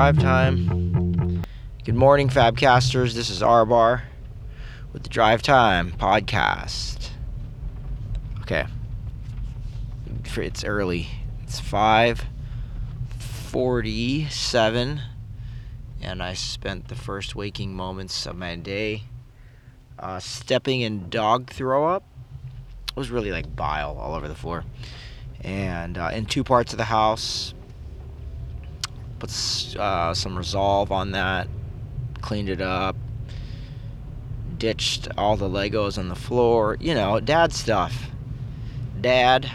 drive time. Good morning, Fabcasters. This is Arbar with the Drive Time podcast. Okay. It's early. It's 5:47 and I spent the first waking moments of my day uh, stepping in dog throw up. It was really like bile all over the floor. And uh, in two parts of the house, put uh, some resolve on that, cleaned it up, ditched all the Legos on the floor. You know, dad stuff. Dad,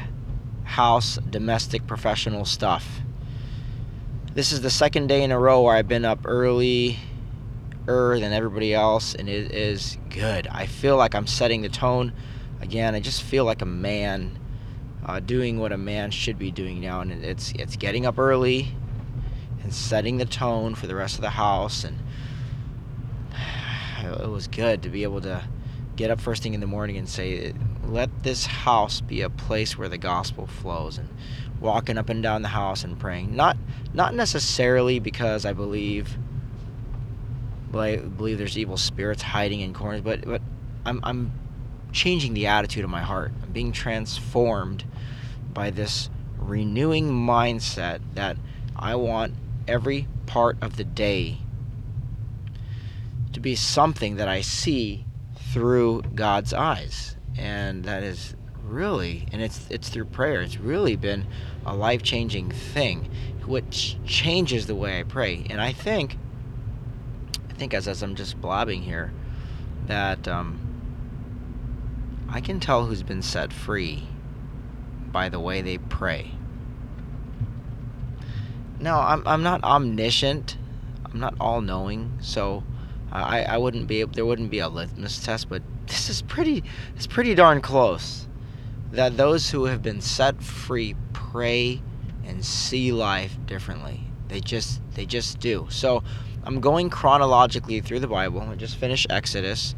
house, domestic, professional stuff. This is the second day in a row where I've been up early than everybody else, and it is good. I feel like I'm setting the tone. Again, I just feel like a man uh, doing what a man should be doing now, and it's it's getting up early and setting the tone for the rest of the house, and it was good to be able to get up first thing in the morning and say, let this house be a place where the gospel flows, and walking up and down the house and praying. Not not necessarily because I believe I believe there's evil spirits hiding in corners, but but I'm I'm changing the attitude of my heart. I'm being transformed by this renewing mindset that I want every part of the day to be something that I see through God's eyes. And that is really and it's it's through prayer. It's really been a life-changing thing which changes the way I pray. And I think I think as, as I'm just blobbing here, that um, I can tell who's been set free by the way they pray. Now, I'm, I'm not omniscient, I'm not all knowing, so I, I wouldn't be there wouldn't be a litmus test, but this is pretty it's pretty darn close. That those who have been set free pray and see life differently. They just they just do. So I'm going chronologically through the Bible. I just finished Exodus,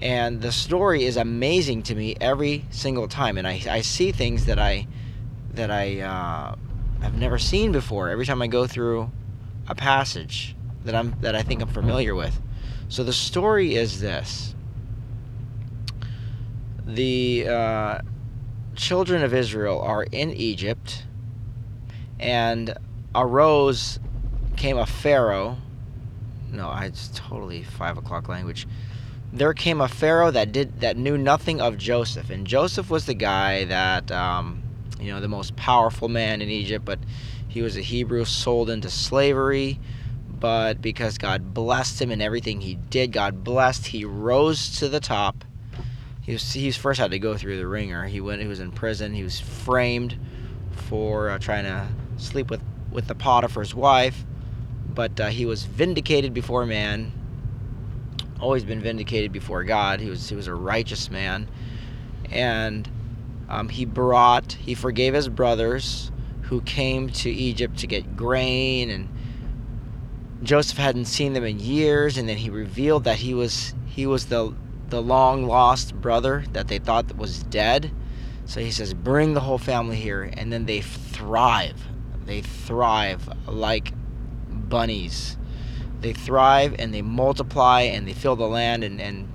and the story is amazing to me every single time. And I, I see things that I that I uh, have never seen before every time I go through a passage that I'm that I think I'm familiar with. So the story is this: the uh, children of Israel are in Egypt, and arose came a Pharaoh no, it's totally five o'clock language. There came a Pharaoh that did that knew nothing of Joseph, and Joseph was the guy that um, you know the most powerful man in Egypt, but he was a Hebrew sold into slavery. But because God blessed him in everything he did, God blessed, he rose to the top. He was he first had to go through the ringer. He went. He was in prison. He was framed for uh, trying to sleep with with the Potiphar's wife but uh, he was vindicated before man. Always been vindicated before God. He was he was a righteous man, and um, he brought he forgave his brothers who came to Egypt to get grain, and Joseph hadn't seen them in years, and then he revealed that he was he was the the long lost brother that they thought was dead. So he says, "Bring the whole family here," and then they thrive. They thrive like bunnies. They thrive and they multiply and they fill the land and, and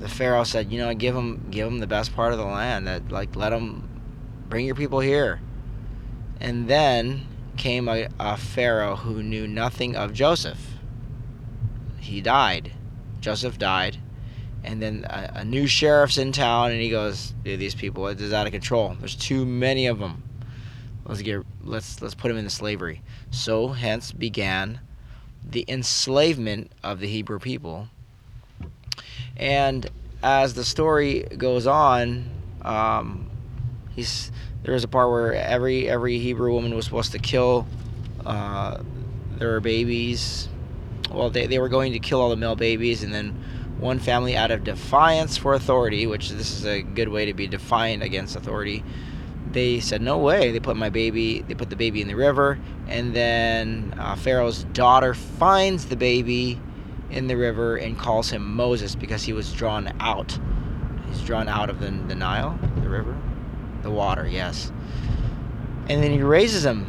the Pharaoh said, you know, give them give them the best part of the land. That like let them bring your people here. And then came a, a Pharaoh who knew nothing of Joseph. He died. Joseph died. And then a, a new sheriff's in town, and he goes, "Dude, these people, it is out of control. There's too many of them." let's get let's let's put them into slavery. So hence began the enslavement of the Hebrew people. And as the story goes on, um, he's there was a part where every every Hebrew woman was supposed to kill uh, their babies. Well, they, they were going to kill all the male babies, and then one family, out of defiance for authority, which this is a good way to be defiant against authority, they said no way they put my baby they put the baby in the river and then uh, pharaoh's daughter finds the baby in the river and calls him moses because he was drawn out. He's drawn out of the, the nile the river the water yes. And then he raises him.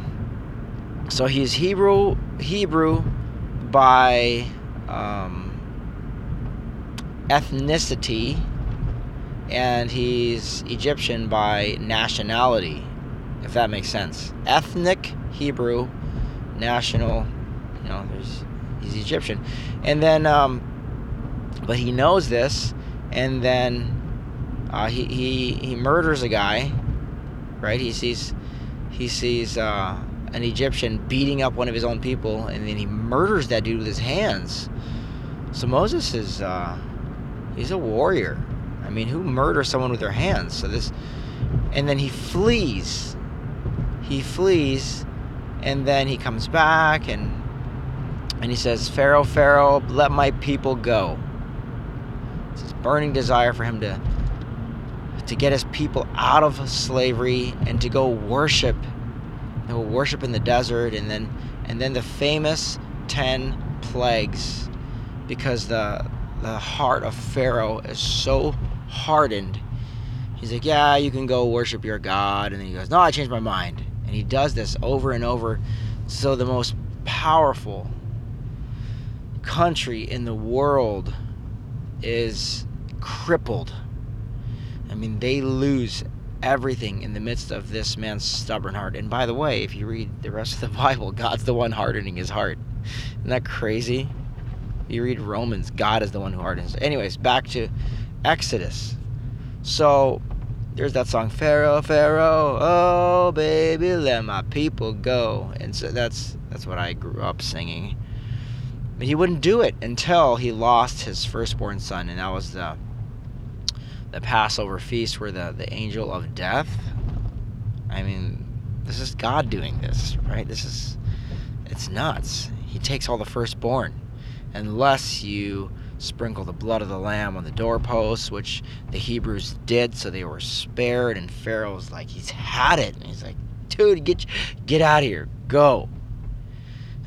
So he's Hebrew Hebrew by um, ethnicity, and he's Egyptian by nationality, if that makes sense. Ethnic Hebrew, national, you know, there's he's Egyptian, and then, um, but he knows this, and then uh, he he he murders a guy, right? He sees he sees uh, an Egyptian beating up one of his own people, and then he murders that dude with his hands. So Moses is uh, he's a warrior. I mean, who murders someone with their hands? So this, and then he flees. He flees, and then he comes back and and he says, Pharaoh, Pharaoh, let my people go. It's his burning desire for him to to get his people out of slavery and to go worship. They will worship in the desert and then and then the famous ten plagues because the the heart of Pharaoh is so hardened. He's like, Yeah, you can go worship your God and then he goes, No, I changed my mind. And he does this over and over. So the most powerful country in the world is crippled I mean, they lose everything in the midst of this man's stubborn heart. And by the way, if you read the rest of the Bible, God's the one hardening his heart. Isn't that crazy? You read Romans, God is the one who hardens. Anyways, back to Exodus. So there's that song, Pharaoh, Pharaoh, oh baby, let my people go. And so that's that's what I grew up singing. But he wouldn't do it until he lost his firstborn son, and that was the the Passover feast where the, the angel of death. I mean, this is God doing this, right? This is, it's nuts. He takes all the firstborn. Unless you sprinkle the blood of the lamb on the doorposts, which the Hebrews did, so they were spared. And Pharaoh's like, he's had it. And he's like, dude, get, get out of here. Go.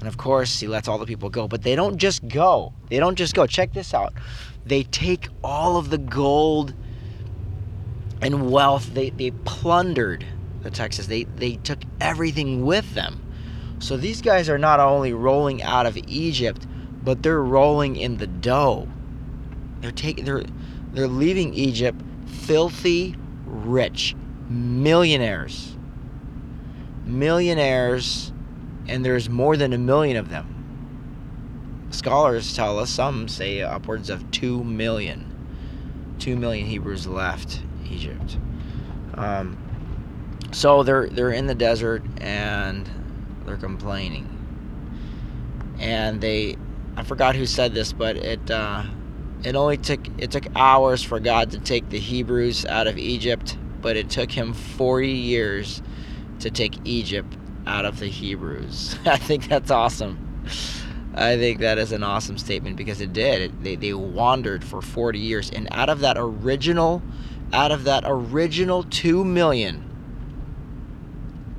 And of course, he lets all the people go. But they don't just go. They don't just go. Check this out. They take all of the gold and wealth. They, they plundered the Texas. They, they took everything with them. So these guys are not only rolling out of Egypt, but they're rolling in the dough. They're taking they're they're leaving Egypt filthy rich, millionaires. Millionaires and there's more than a million of them. Scholars tell us some say upwards of 2 million. 2 million Hebrews left Egypt. Um, so they're they're in the desert and they're complaining, and they I forgot who said this, but it uh, it only took it took hours for God to take the Hebrews out of Egypt, but it took him 40 years to take Egypt out of the Hebrews. I think that's awesome. I think that is an awesome statement because it did. They, they wandered for 40 years. And out of that original out of that original 2 million,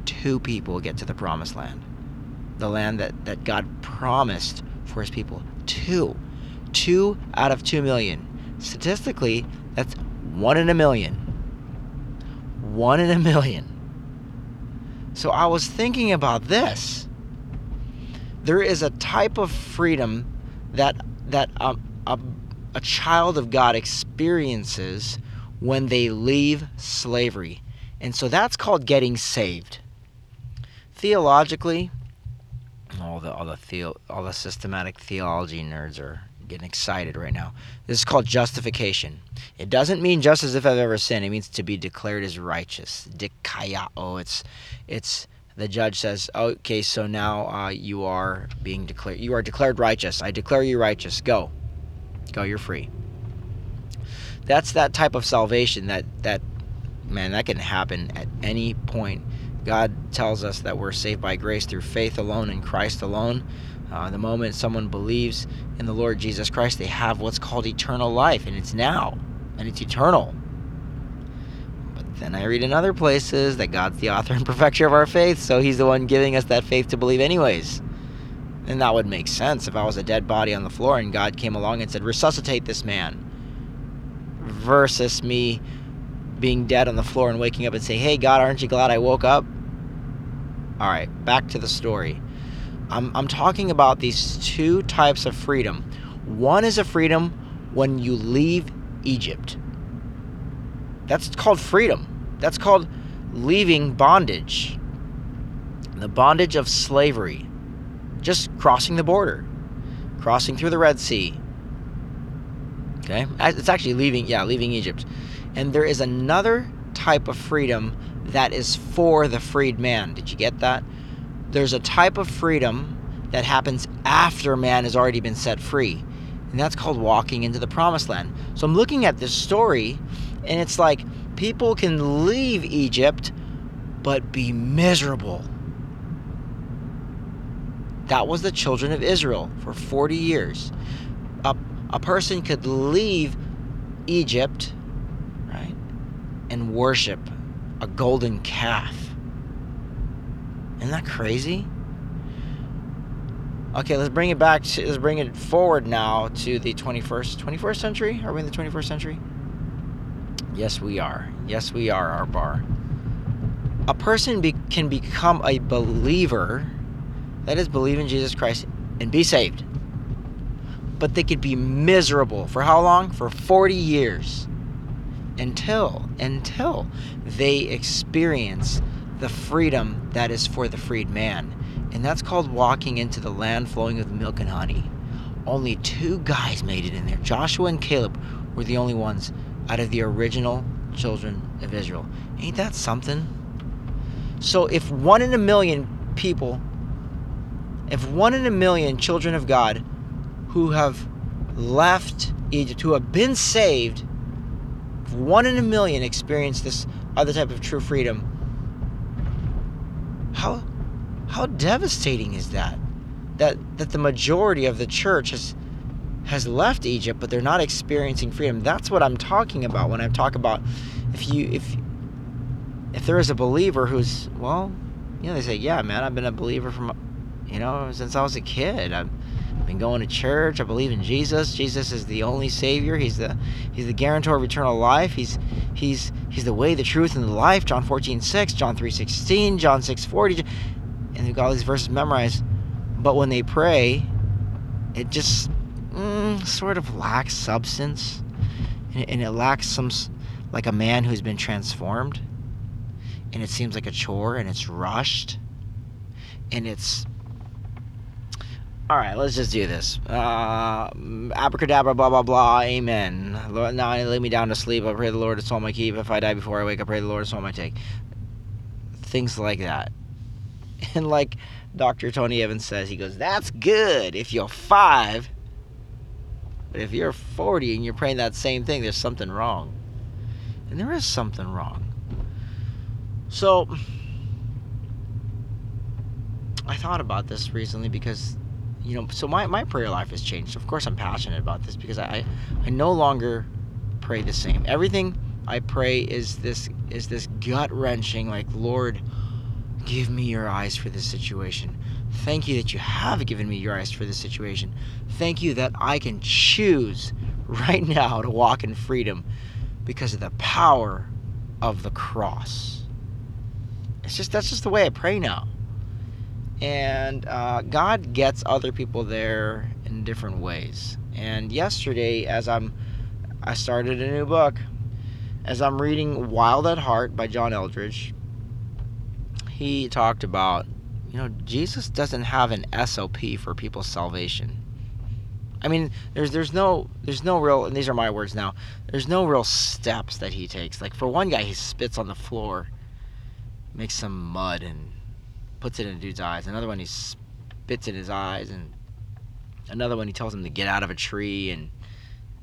two people get to the promised land. The land that, that God promised for his people. Two. Two out of 2 million. Statistically, that's one in a million. One in a million. So I was thinking about this. There is a type of freedom that that um, a, a child of God experiences when they leave slavery. And so that's called getting saved. Theologically, all the all the theo, all the systematic theology nerds are getting excited right now. This is called justification. It doesn't mean just as if I've ever sinned. It means to be declared as righteous. Dikaiao. It's it's the judge says, okay, so now uh, you are being declared. You are declared righteous. I declare you righteous. Go, go. You're free that's that type of salvation that that man that can happen at any point god tells us that we're saved by grace through faith alone in christ alone. Uh, the moment someone believes in the lord jesus christ they have what's called eternal life and it's now and it's eternal. But then i read in other places that god's the author and perfecter of our faith so he's the one giving us that faith to believe anyways. And that would make sense if i was a dead body on the floor and god came along and said resuscitate this man versus me being dead on the floor and waking up and saying, Hey, God, aren't you glad I woke up? All right, back to the story. I'm, I'm talking about these two types of freedom. One is a freedom when you leave Egypt. That's called freedom. That's called leaving bondage. The bondage of slavery. Just crossing the border, crossing through the Red Sea. Okay? It's actually leaving, yeah, leaving Egypt. And there is another type of freedom that is for the freed man. Did you get that? There's a type of freedom that happens after man has already been set free. And that's called walking into the promised land. So I'm looking at this story, and it's like people can leave Egypt but be miserable. That was the children of Israel for 40 years. A, a person could leave Egypt, right, and worship a golden calf. Isn't that crazy? Okay, let's bring it back. To, let's bring it forward now to the 21st 21st century. Are we in the 21st century? Yes, we are. Yes, we are. Our bar. A person be, can become a believer, that is, believe in Jesus Christ and be saved. But they could be miserable for how long? For 40 years. Until until they experience the freedom that is for the freed man and that's called walking into the land flowing with milk and honey. Only two guys made it in there. Joshua and Caleb were the only ones out of the original children of Israel. Ain't that something? So if one in a million people, if one in a million children of God who have left Egypt, who have been saved, one in a million experience this other type of true freedom, how how devastating is that? That that the majority of the church has has left Egypt, but they're not experiencing freedom. That's what I'm talking about when I talk about if you if if there is a believer who's well, you know, they say, yeah, man, I've been a believer from you know since I was a kid. I've been going to church. I believe in Jesus. Jesus is the only Savior. He's the He's the guarantor of eternal life. He's He's He's the way, the truth, and the life. John 14, 6, John 3, 16, John 6, 40 and they've got all these verses memorized, but when they pray, it just mm, sort of lacks substance, and, and it lacks some like a man who's been transformed, and it seems like a chore, and it's rushed, and it's all right, let's just do this. Uh, abracadabra, blah, blah, blah, amen. Lord, now I lay me down to sleep. I pray the Lord to soul my keep. If I die before I wake, I pray the Lord to soul my take. Things like that. And like Dr. Tony Evans says, he goes, That's good if you're five. But if you're 40 and you're praying that same thing, there's something wrong. And there is something wrong. So, I thought about this recently because, you know, so my, my prayer life has changed. Of course, I'm passionate about this because I, I no longer pray the same. Everything I pray is this is this gut wrenching, like, Lord, Give me your eyes for this situation. Thank you that you have given me your eyes for this situation. Thank you that I can choose right now to walk in freedom because of the power of the cross. It's just that's just the way I pray now. And uh, God gets other people there in different ways. And yesterday, as I'm, I started a new book. As I'm reading Wild at Heart by John Eldredge, he talked about, you know, Jesus doesn't have an SOP for people's salvation. I mean, there's there's no there's no real and these are my words now. There's no real steps that he takes. Like for one guy, he spits on the floor, makes some mud and puts it in a dude's eyes. Another one, he spits in his eyes, and another one, he tells him to get out of a tree. And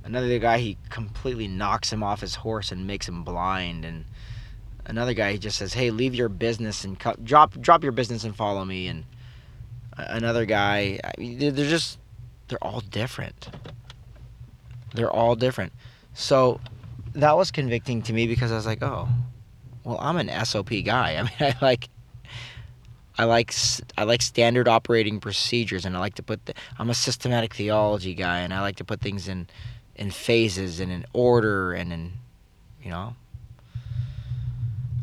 another guy, he completely knocks him off his horse and makes him blind. And another guy he just says, "Hey, leave your business and cut, drop drop your business and follow me." And another guy, I mean, they're just they're all different. They're all different. So that was convicting to me because I was like, "Oh, well, I'm an SOP guy. I mean, I like." I like I like standard operating procedures, and I like to put. The, I'm a systematic theology guy, and I like to put things in in phases and in order and in, you know,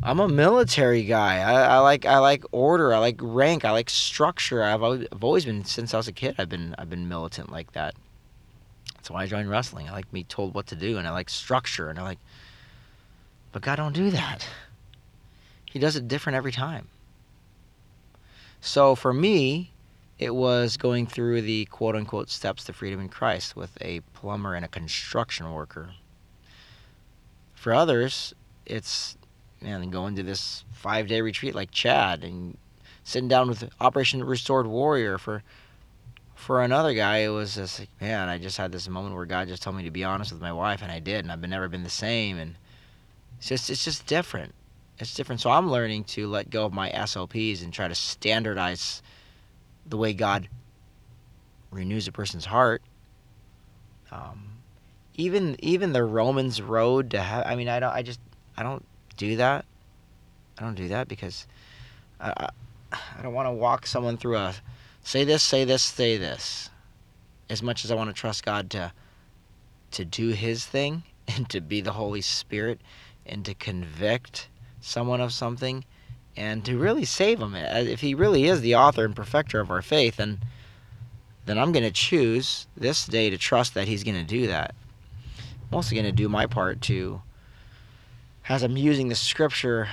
I'm a military guy. I, I like I like order. I like rank. I like structure. I've always, I've always been since I was a kid. I've been I've been militant like that. That's why I joined wrestling. I like being told what to do, and I like structure, and I like. But God don't do that. He does it different every time. So for me, it was going through the quote unquote steps to freedom in Christ with a plumber and a construction worker. For others, it's man, going to this five day retreat like Chad and sitting down with Operation Restored Warrior. For for another guy it was just like man I just had this moment where God just told me to be honest with my wife and I did and I've never been the same. And it's just it's just different it's different so I'm learning to let go of my SOPs and try to standardize the way God renews a person's heart um, even even the Romans road to have I mean I don't I just I don't do that. I don't do that because I, I, I don't want to walk someone through a say this, say this, say this. As much as I want to trust God to to do His thing and to be the Holy Spirit and to convict someone of something and to really save them. If He really is the author and perfecter of our faith, then then I'm going to choose this day to trust that He's going to do that. I'm also going to do my part to as I'm using the scripture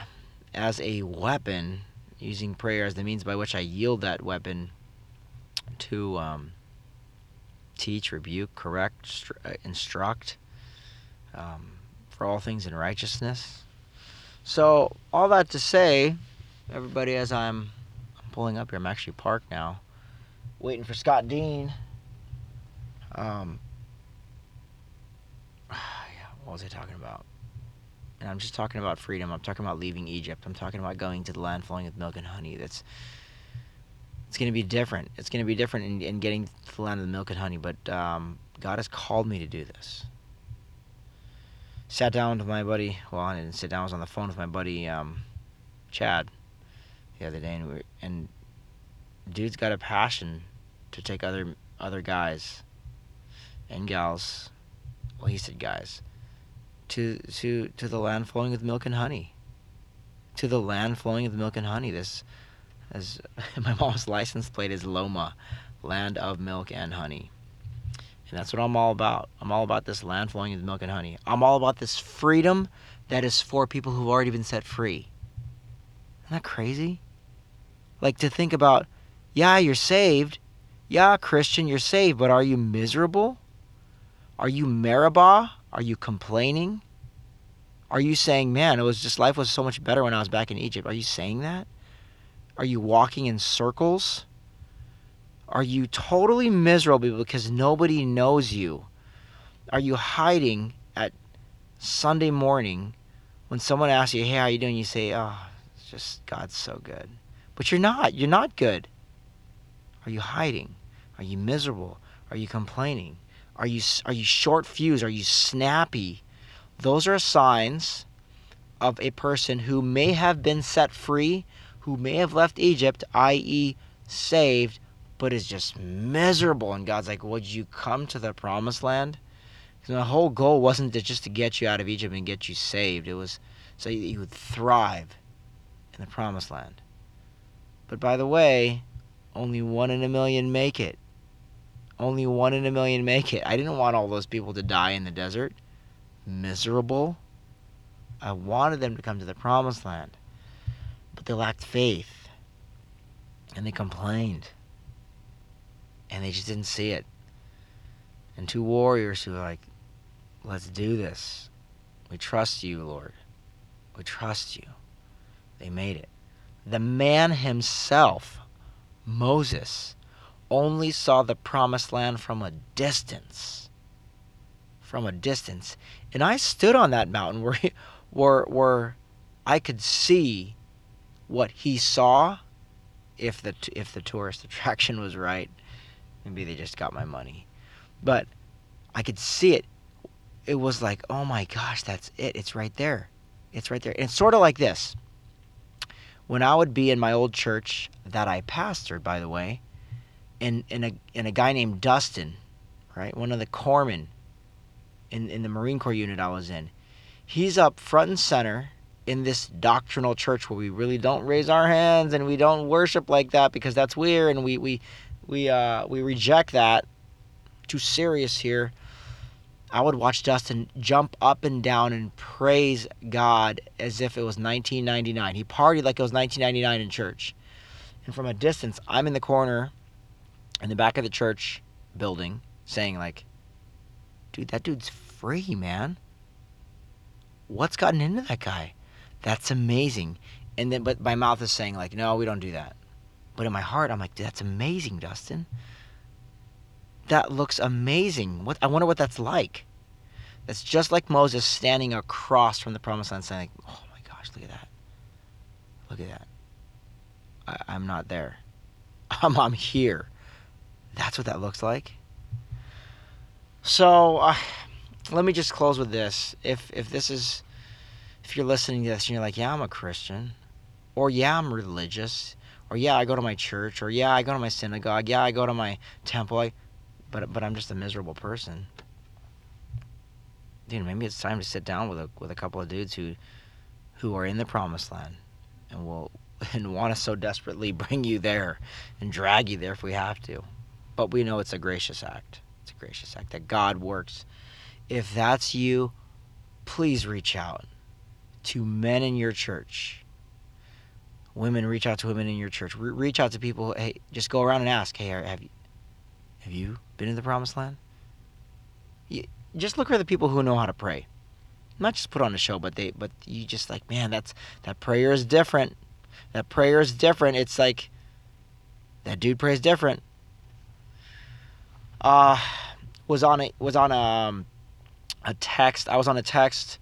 as a weapon, using prayer as the means by which I yield that weapon to um, teach, rebuke, correct, uh, instruct um, for all things in righteousness. So, all that to say, everybody, as I'm, pulling up here, I'm actually parked now, waiting for Scott Dean. Um, yeah, what was I talking about? and I'm just talking about freedom. I'm talking about leaving Egypt. I'm talking about going to the land flowing with milk and honey. That's it's going to be different. It's going to be different in, in, getting to the land of the milk and honey. But um, God has called me to do this. Sat down with my buddy. Well, I didn't sit down. I was on the phone with my buddy um, Chad the other day, and, we and dude's got a passion to take other other guys and gals. Well, he said guys to to to the land flowing with milk and honey. To the land flowing with milk and honey. This, as my mom's license plate is Loma, land of milk and honey. And that's what I'm all about. I'm all about this land flowing with milk and honey. I'm all about this freedom that is for people who've already been set free. Isn't that crazy? Like to think about, yeah, you're saved. Yeah, Christian, you're saved, but are you miserable? Are you Meribah? Are you complaining? Are you saying, man, it was just life was so much better when I was back in Egypt? Are you saying that? Are you walking in circles? Are you totally miserable because nobody knows you? Are you hiding at Sunday morning when someone asks you, "Hey, how you doing?" You say, "Oh, it's just God's so good." But you're not. You're not good. Are you hiding? Are you miserable? Are you complaining? Are you are you short fused? Are you snappy? Those are signs of a person who may have been set free, who may have left Egypt, i.e., saved, but is just miserable. And God's like, Would you come to the promised land? Because the whole goal wasn't to just to get you out of Egypt and get you saved, it was so you would thrive in the promised land. But by the way, only one in a million make it. Only one in a million make it. I didn't want all those people to die in the desert, miserable. I wanted them to come to the promised land, but they lacked faith and they complained and they just didn't see it. And two warriors who were like, let's do this. We trust you, Lord. We trust you. They made it. The man himself, Moses, only saw the promised land from a distance. From a distance. And I stood on that mountain where, where, where I could see what he saw if the, if the tourist attraction was right. Maybe they just got my money. But I could see it. It was like, oh my gosh, that's it. It's right there. It's right there. And it's sort of like this. When I would be in my old church that I pastored, by the way, and and a and a guy named Dustin, right, one of the corpsmen in in the Marine Corps unit I was in. He's up front and center in this doctrinal church where we really don't raise our hands and we don't worship like that because that's weird and we we we uh we reject that. Too serious here. I would watch dustin jump up and down and praise god as if it was 1999 he partied like it was 1999 in church. And from a distance i'm in the corner in the back of the church building saying like dude that dude's free man. What's gotten into that guy? That's amazing. And then, but my mouth is saying, like, no, we don't do that. But in my heart, I'm like, that's amazing, Dustin. That looks amazing. What I wonder what that's like. That's just like Moses standing across from the promised land, saying, "Oh my gosh, look at that! Look at that! I, am not there. I'm I'm here. That's what that looks like." So, uh, let me just close with this. If if this is if you're listening to this and you're like, yeah, I'm a Christian, or yeah, I'm religious, or yeah, I go to my church, or yeah, I go to my synagogue, yeah, I go to my temple, I, but but I'm just a miserable person. Dude, maybe it's time to sit down with a with a couple of dudes who who are in the promised land and will and want to so desperately bring you there and drag you there if we have to. But we know it's a gracious act. It's a gracious act that God works. If that's you, please reach out to men in your church. Women, reach out to women in your church. Re- reach out to people. Hey, just go around and ask. Hey, have you have you been in the promised land? You, just look for the people who know how to pray. Not just put on a show, but they but you just like man, that's that prayer is different. That prayer is different. It's like that dude prays different. Uh was on a was on a um, a text. I was on a text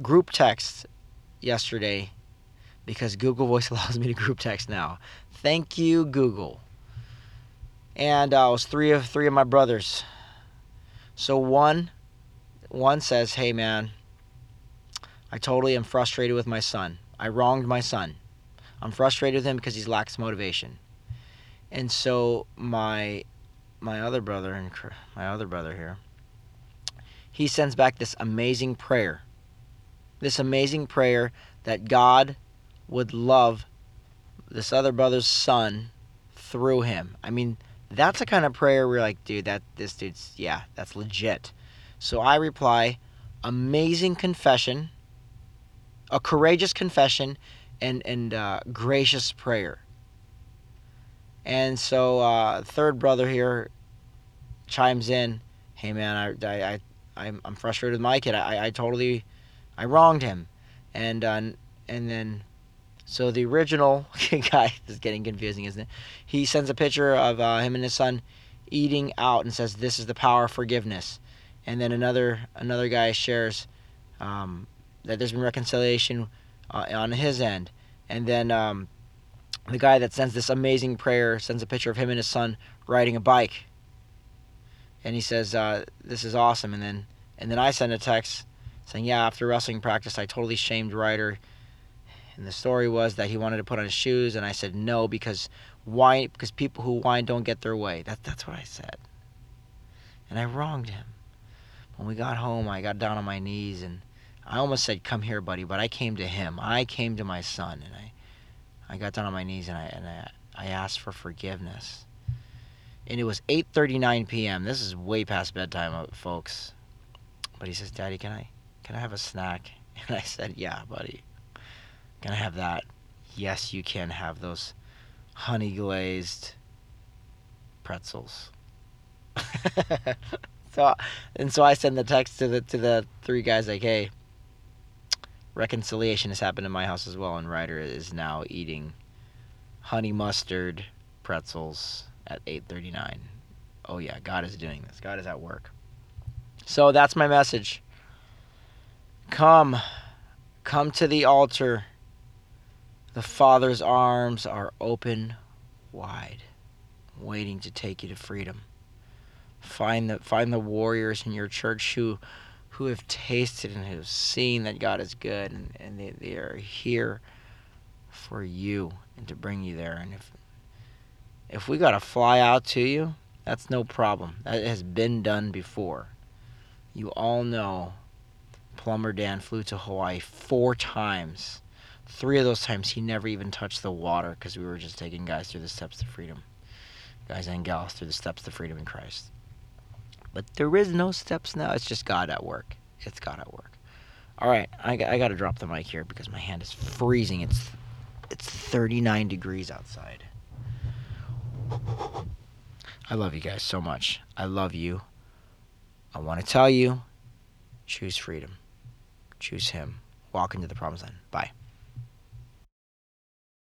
group text yesterday because Google Voice allows me to group text now. Thank you, Google. And uh, it was three of three of my brothers. So one, one says, "Hey man, I totally am frustrated with my son. I wronged my son. I'm frustrated with him because he lacks motivation." And so my my other brother and my other brother here, he sends back this amazing prayer this amazing prayer that God would love this other brother's son through him. I mean, that's the kind of prayer we're like, dude, that this dude's yeah, that's legit. So I reply, amazing confession, a courageous confession, and and uh, gracious prayer. And so uh, third brother here chimes in, hey man, I I, I I'm, I'm frustrated with my kid. I I totally I wronged him, and uh, and then so the original guy is getting confusing, isn't it? He sends a picture of uh, him and his son eating out and says, "This is the power of forgiveness." And then another another guy shares um, that there's been reconciliation uh, on his end, and then um, the guy that sends this amazing prayer sends a picture of him and his son riding a bike, and he says, uh, "This is awesome." And then and then I send a text saying, Yeah, after wrestling practice, I totally shamed Ryder. And the story was that he wanted to put on his shoes, and I said no because why? Because people who whine don't get their way. That, that's what I said. And I wronged him. When we got home, I got down on my knees and I almost said, "Come here, buddy," but I came to him. I came to my son, and I, I got down on my knees and I and I, I asked for forgiveness. And it was 8:39 p.m. This is way past bedtime, uh, folks. But he says, "Daddy, can I, can I have a snack? And I said, Yeah, buddy. Can I have that? Yes, you can have those honey glazed pretzels. so and so I send the text to the to the three guys like, hey, reconciliation has happened in my house as well, and Ryder is now eating honey mustard pretzels at 8:39. Oh yeah, God is doing this. God is at work. So that's my message. Come, come to the altar. The Father's arms are open wide, waiting to take you to freedom. Find the find the warriors in your church who who have tasted and have seen that God is good and, and they, they are here for you and to bring you there. And if if we gotta fly out to you, that's no problem. That has been done before. You all know Plumber Dan flew to Hawaii four times. Three of those times he never even touched the water because we were just taking guys through the steps to freedom. Guys and gals through the steps to freedom in Christ. But there is no steps now. It's just God at work. It's God at work. All right, I, I got to drop the mic here because my hand is freezing. It's it's 39 degrees outside. I love you guys so much. I love you. I want to tell you choose freedom. Choose Him. Walk into the promised land. Bye.